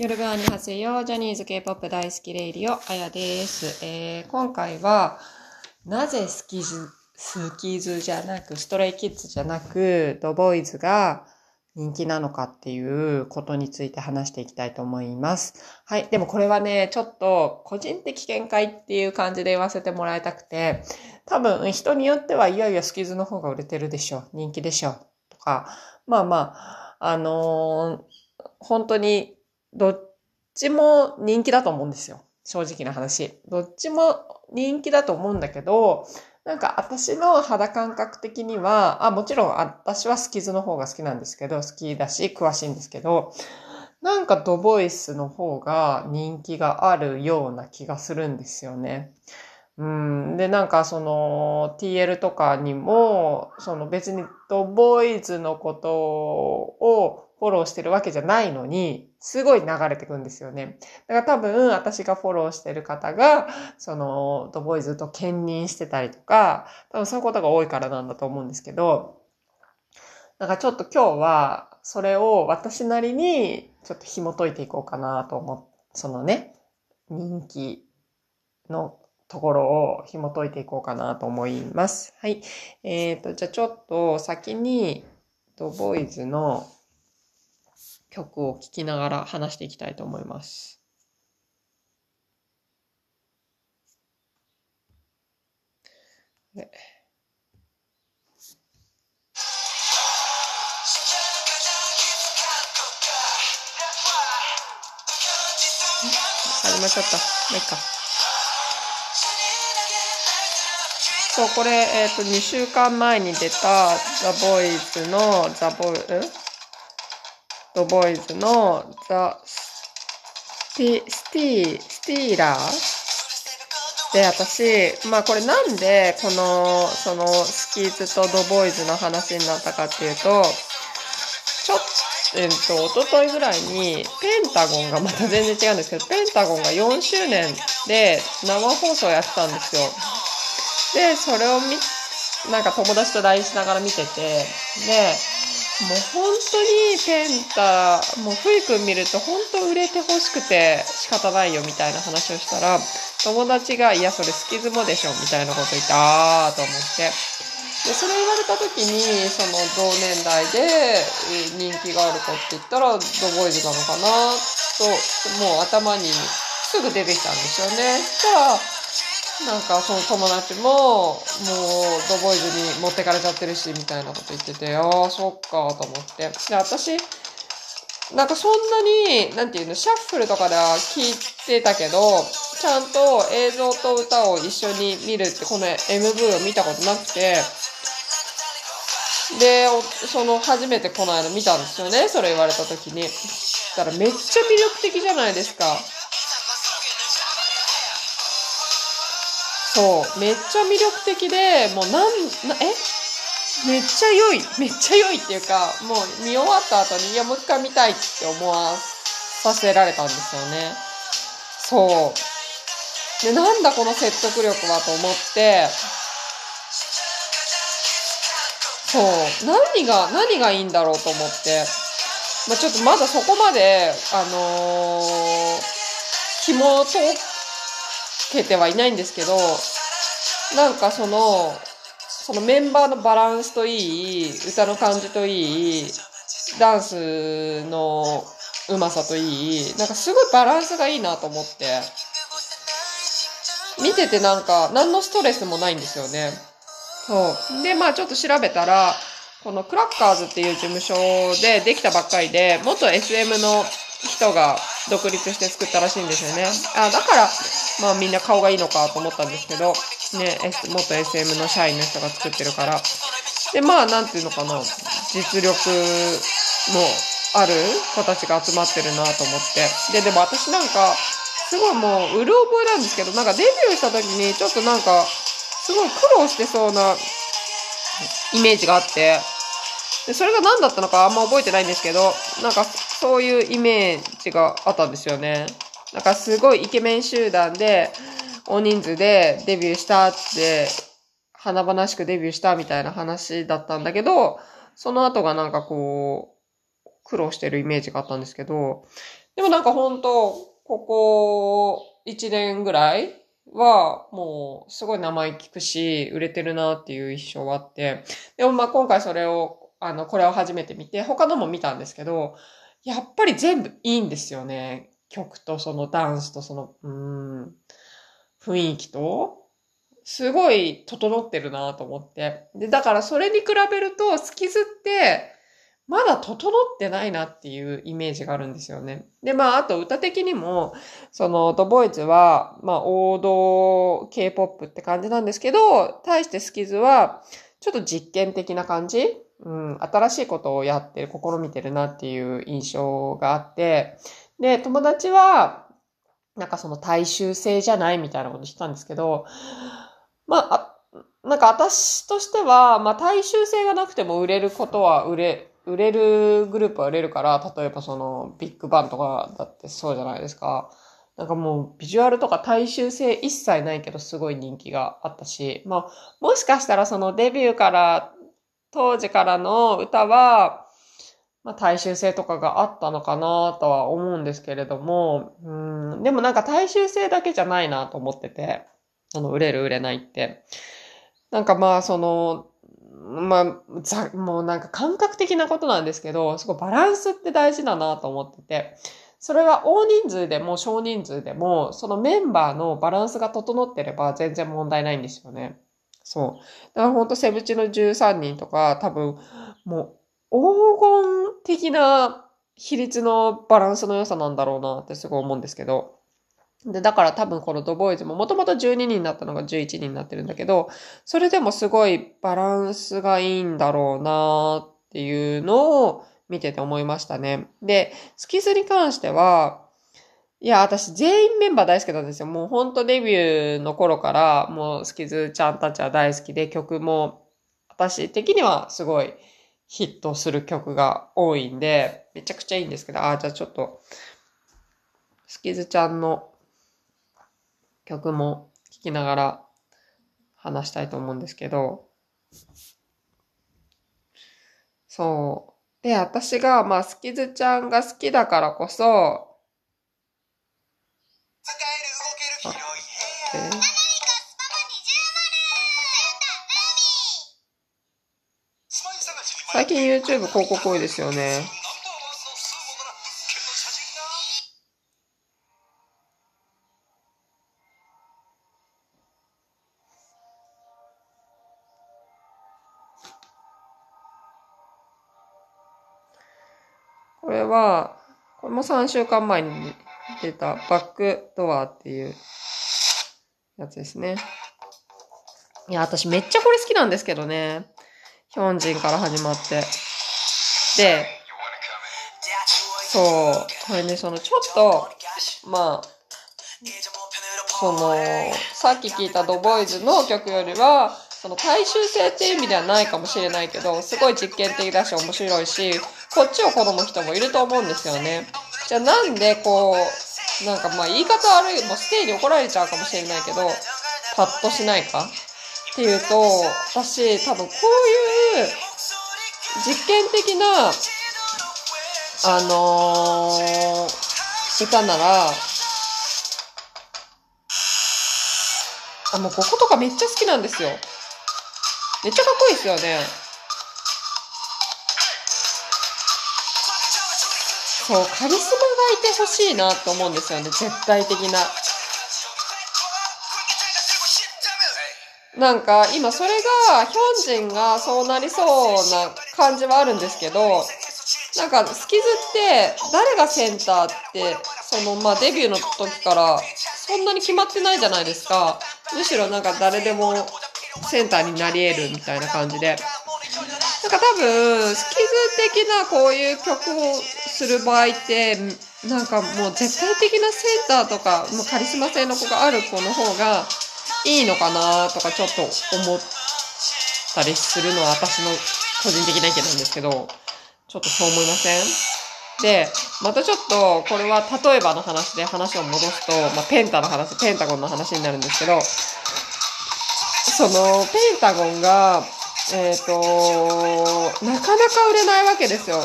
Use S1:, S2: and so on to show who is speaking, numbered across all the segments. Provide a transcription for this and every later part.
S1: 夜側に発生よジャニーズ K-POP 大好きレイリオあやです、えー今回はなぜスキズスキズじゃなくストレイキッズじゃなくドボーイズが人気なのかっていうことについて話していきたいと思います。はい。でもこれはね、ちょっと個人的見解っていう感じで言わせてもらいたくて、多分人によってはいやいやスキズの方が売れてるでしょ。人気でしょ。とか、まあまあ、あのー本当にどっちも人気だと思うんですよ。正直な話。どっちも人気だと思うんだけど、なんか私の肌感覚的には、あ、もちろん私はスキズの方が好きなんですけど、好きだし詳しいんですけど、なんかドボイスの方が人気があるような気がするんですよね。うん。で、なんかその TL とかにも、その別にドボーイズのことをフォローしてるわけじゃないのに、すごい流れてくんですよね。だから多分私がフォローしてる方が、そのドボーイズと兼任してたりとか、多分そういうことが多いからなんだと思うんですけど、なんかちょっと今日はそれを私なりにちょっと紐解いていこうかなと思っそのね、人気のところを紐解いていこうかなと思います。はい。えっ、と、じゃあちょっと先にドボイズの曲を聴きながら話していきたいと思います。で始まっちゃった。まあ、いいか。そう、これ、えっ、と、2週間前に出た、ザ・ボーイズの、ザ・ボーイ、んザ・ボーイズの、ザ・スティ、スティ、スティーラー？で、私、まあこれなんで、この、その、スキーズとザ・ボーイズの話になったかっていうと、ちょっえっと、一昨日ぐらいに、ペンタゴンが、また全然違うんですけど、ペンタゴンが4周年で生放送やってたんですよ。で、それを見、なんか友達と LINE しながら見てて、で、もう本当にペンタ、もうふいくん見ると本当売れて欲しくて仕方ないよみたいな話をしたら、友達が、いや、それスキズモでしょみたいなこと言って、あーと思って。で、それ言われた時に、その同年代で人気がある子って言ったら、ドボイズなのかなと、もう頭にすぐ出てきたんですよね。そしたら、なんかその友達も、もうドボイズに持ってかれちゃってるし、みたいなこと言ってて、ああ、そっか、と思って。で、私、なんかそんなに、なんていうの、シャッフルとかでは聞いてたけど、ちゃんと映像と歌を一緒に見るって、この MV を見たことなくて、で、その、初めてこの間見たんですよね、それ言われた時に。そしたらめっちゃ魅力的じゃないですか。そう、めっちゃ魅力的で、もうなん、なえ？めっちゃ良い、めっちゃ良いっていうか、もう見終わった後に、いや、もう一回見たいって思わさせられたんですよね。そう。で、なんだこの説得力はと思って、そう、何が、何がいいんだろうと思って、まあちょっとまだそこまで、あのー、紐解けてはいないんですけど、なんかその、そのメンバーのバランスといい、歌の感じといい、ダンスのうまさといい、なんかすごいバランスがいいなと思って、見ててなんか何のストレスもないんですよね。そう。で、まあちょっと調べたら、このクラッカーズっていう事務所でできたばっかりで、元 SM の人が独立して作ったらしいんですよね。あ、だから、まあみんな顔がいいのかと思ったんですけど、ね、S- 元 SM の社員の人が作ってるから。で、まあなんていうのかな、実力のある子たちが集まってるなと思って。で、でも私なんか、すごいもう、うる覚えなんですけど、なんかデビューした時にちょっとなんか、すごい苦労してそうなイメージがあって、でそれが何だったのかあんま覚えてないんですけど、なんかそういうイメージがあったんですよね。なんかすごいイケメン集団で、大人数でデビューしたって、華々しくデビューしたみたいな話だったんだけど、その後がなんかこう、苦労してるイメージがあったんですけど、でもなんか本当ここ1年ぐらいはもうすごい名前聞くし、売れてるなっていう印象はあって、でもまあ今回それを、あの、これを初めて見て、他のも見たんですけど、やっぱり全部いいんですよね。曲とそのダンスとその、うん、雰囲気と、すごい整ってるなと思って。で、だからそれに比べると、スキズって、まだ整ってないなっていうイメージがあるんですよね。で、まあ、あと歌的にも、その、ドボイズは、まあ、王道 K-POP って感じなんですけど、対してスキズは、ちょっと実験的な感じ？うん、新しいことをやってる、試みてるなっていう印象があって、で、友達は、なんかその大衆性じゃないみたいなこと言ったんですけど、まあ、なんか私としては、まあ大衆性がなくても売れることは売れ、売れるグループは売れるから、例えばそのビッグバンとかだってそうじゃないですか。なんかもうビジュアルとか大衆性一切ないけどすごい人気があったし、まあもしかしたらそのデビューから当時からの歌は、まあ大衆性とかがあったのかなとは思うんですけれども、うん、でもなんか大衆性だけじゃないなと思ってて、あの、売れる売れないって。なんかまあその、まあ、ざ、もうなんか感覚的なことなんですけど、すごいバランスって大事だなと思ってて、それは大人数でも少人数でも、そのメンバーのバランスが整ってれば全然問題ないんですよね。そう。だからほんとセブチの13人とか多分、もう黄金的な比率のバランスの良さなんだろうなってすごい思うんですけど、で、だから多分このドボーイズももともと12人だったのが11人になってるんだけど、それでもすごいバランスがいいんだろうなっていうのを見てて思いましたね。で、スキズに関しては、いや、私全員メンバー大好きなんですよ。もうほんとデビューの頃からもうスキズちゃんたちは大好きで曲も私的にはすごいヒットする曲が多いんで、めちゃくちゃいいんですけど、ああ、じゃあちょっと、スキズちゃんの曲も聴きながら話したいと思うんですけど、そう。で、私が、まあ、スキズちゃんが好きだからこそ、近 YouTube 広告多いですよね。これは、これも3週間前に出たバックドアっていうやつですね。いや、私めっちゃこれ好きなんですけどね。ヒョンジンから始まって。で、そう、これね、そのちょっと、まあ、その、さっき聞いたドボイズの曲よりは、その大衆性っていう意味ではないかもしれないけど、すごい実験的だし面白いし、こっちを好む人もいると思うんですよね。じゃあなんでこう、なんかまあ言い方悪い、もうステイに怒られちゃうかもしれないけど、パッとしないか？っていうと、私多分こういう実験的な、あのー、歌なら、あ、もうこことかめっちゃ好きなんですよ。めっちゃかっこいいですよね。そう、カリスマがいてほしいなと思うんですよね。絶対的な。なんか、今それが、ヒョンジンがそうなりそうな感じはあるんですけど、なんか、スキズって、誰がセンターって、その、まあ、デビューの時から、そんなに決まってないじゃないですか。むしろなんか誰でもセンターになり得るみたいな感じで。なんか多分、スキズ的なこういう曲をする場合って、なんかもう絶対的なセンターとか、もうカリスマ性の子がある子の方がいいのかなとかちょっと思ったりするのは私の個人的な意見なんですけど、ちょっとそう思いません？で、またちょっと、これは例えばの話で話を戻すと、まあ、ペンタの話、ペンタゴンの話になるんですけど、その、ペンタゴンが、えっ、ー、と、なかなか売れないわけですよ。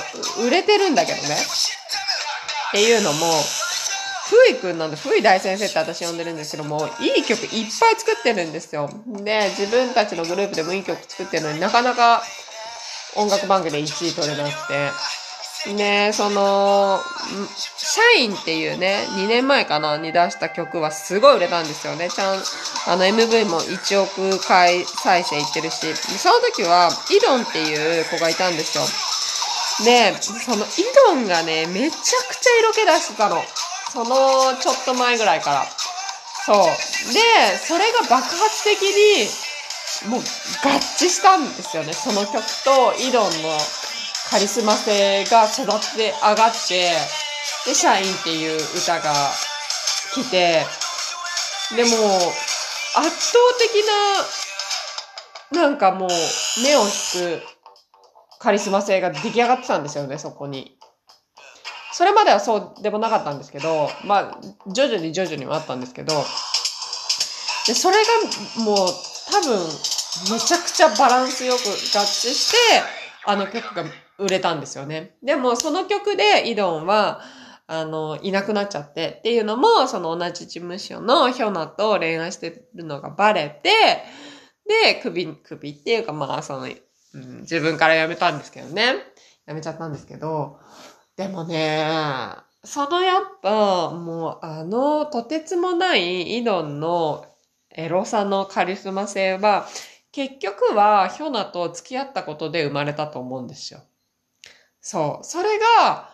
S1: 売れてるんだけどね。っていうのも、ふいくんなんで、ふい大先生って私呼んでるんですけども、いい曲いっぱい作ってるんですよ。で、自分たちのグループでもいい曲作ってるのになかなか音楽番組で1位取れなくて。ねその、社員っていうね、2年前かなに出した曲はすごい売れたんですよね。ちゃん、あの MV も1億回再生いってるし、その時はイドンっていう子がいたんですよ。で、そのイドンがね、めちゃくちゃ色気出してたの。そのちょっと前ぐらいから。そう。で、それが爆発的に、もう合致したんですよね。その曲とイドンのカリスマ性が育って上がって、で、シャインっていう歌が来て、でも、圧倒的な、なんかもう、目を引くカリスマ性が出来上がってたんですよね、そこに。それまではそうでもなかったんですけど、まあ、徐々に徐々にはあったんですけど、で、それがもう多分、めちゃくちゃバランスよく合致して、あの曲が売れたんですよね。でも、その曲でイドンは、あの、いなくなっちゃってっていうのも、その同じ事務所のヒョナと恋愛してるのがバレて、で、首、首っていうかまあ、その、うん、自分から辞めたんですけどね。辞めちゃったんですけど、でもね、そのやっぱ、もうあの、とてつもないイドンのエロさのカリスマ性は、結局はヒョナと付き合ったことで生まれたと思うんですよ。そう。それが、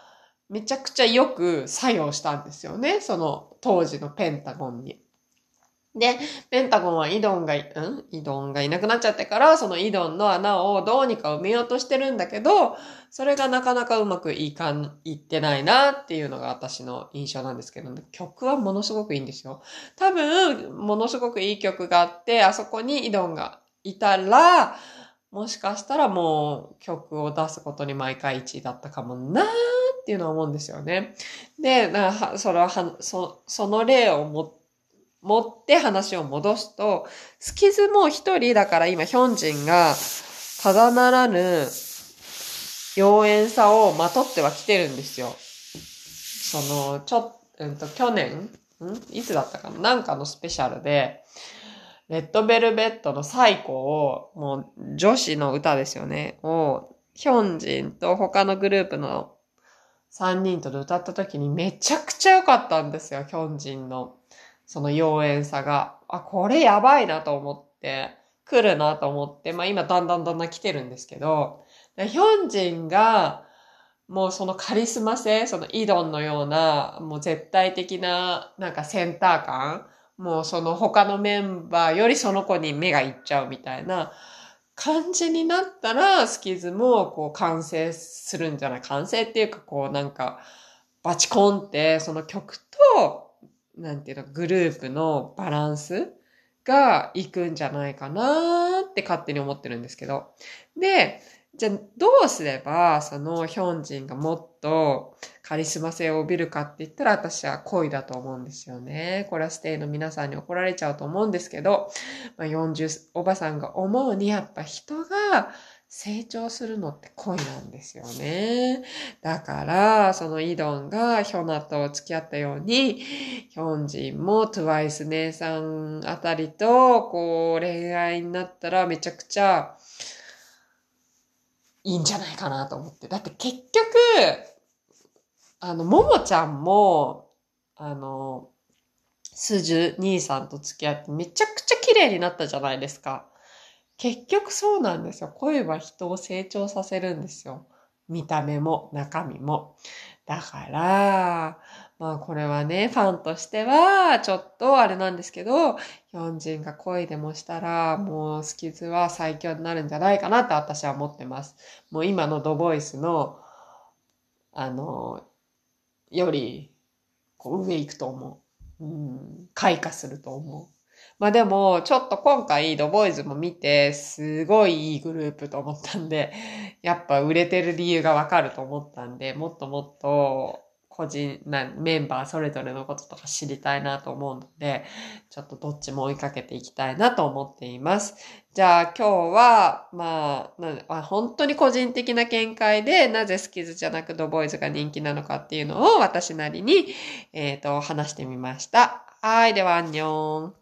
S1: めちゃくちゃよく作用したんですよね。その当時のペンタゴンに。で、ペンタゴンはイドンが、ん？イドンがいなくなっちゃってから、そのイドンの穴をどうにか埋めようとしてるんだけど、それがなかなかうまくいかん、いってないなっていうのが私の印象なんですけど、曲はものすごくいいんですよ。多分、ものすごくいい曲があって、あそこにイドンがいたら、もしかしたらもう曲を出すことに毎回1位だったかもなーっていうのは思うんですよね。で、それはその例をも持って話を戻すと、スキズも一人だから今ヒョンジンがただならぬ妖艶さをまとってはきてるんですよ。その、ちょっ、うんと、去年ん？いつだったかな？なんかのスペシャルで、レッドベルベットの最高を、もう女子の歌ですよね、を、ヒョンジンと他のグループの3人とで歌った時にめちゃくちゃ良かったんですよ、ヒョンジンの。その妖艶さが。あ、これやばいなと思って、来るなと思って、まあ今だんだんだんだん来てるんですけど、ヒョンジンが、もうそのカリスマ性、そのイドンのような、もう絶対的な、なんかセンター感もうその他のメンバーよりその子に目がいっちゃうみたいな感じになったら、スキズもこう完成するんじゃない完成っていうかこうなんか、バチコンってその曲と、なんていうの、グループのバランスがいくんじゃないかなって勝手に思ってるんですけど。で、じゃあどうすればそのヒョンジンがもっとカリスマ性を帯びるかって言ったら私は恋だと思うんですよね。これはステイの皆さんに怒られちゃうと思うんですけど、まあ、40おばさんが思うにやっぱ人が成長するのって恋なんですよね。だから、そのイドンがヒョナと付き合ったように、ヒョンジンもトゥワイス姉さんあたりと、こう、恋愛になったらめちゃくちゃ、いいんじゃないかなと思って。だって結局、あの、ももちゃんも、あの、スジュ兄さんと付き合ってめちゃくちゃ綺麗になったじゃないですか。結局そうなんですよ。恋は人を成長させるんですよ。見た目も中身も。だから、まあこれはね、ファンとしては、ちょっとあれなんですけど、ヒョンジンが恋でもしたら、もうスキズは最強になるんじゃないかなって私は思ってます。もう今のドボイスの、あの、より、こう上行くと思う。うん、開花すると思う。まあでも、ちょっと今回、ドボイズも見て、すごいいいグループと思ったんで、やっぱ売れてる理由がわかると思ったんで、もっともっと、個人な、メンバーそれぞれのこととか知りたいなと思うので、ちょっとどっちも追いかけていきたいなと思っています。じゃあ今日は、まあ、な本当に個人的な見解で、なぜスキズじゃなくドボイズが人気なのかっていうのを私なりに、えっ、ー、と、話してみました。はい、では、アンニョン。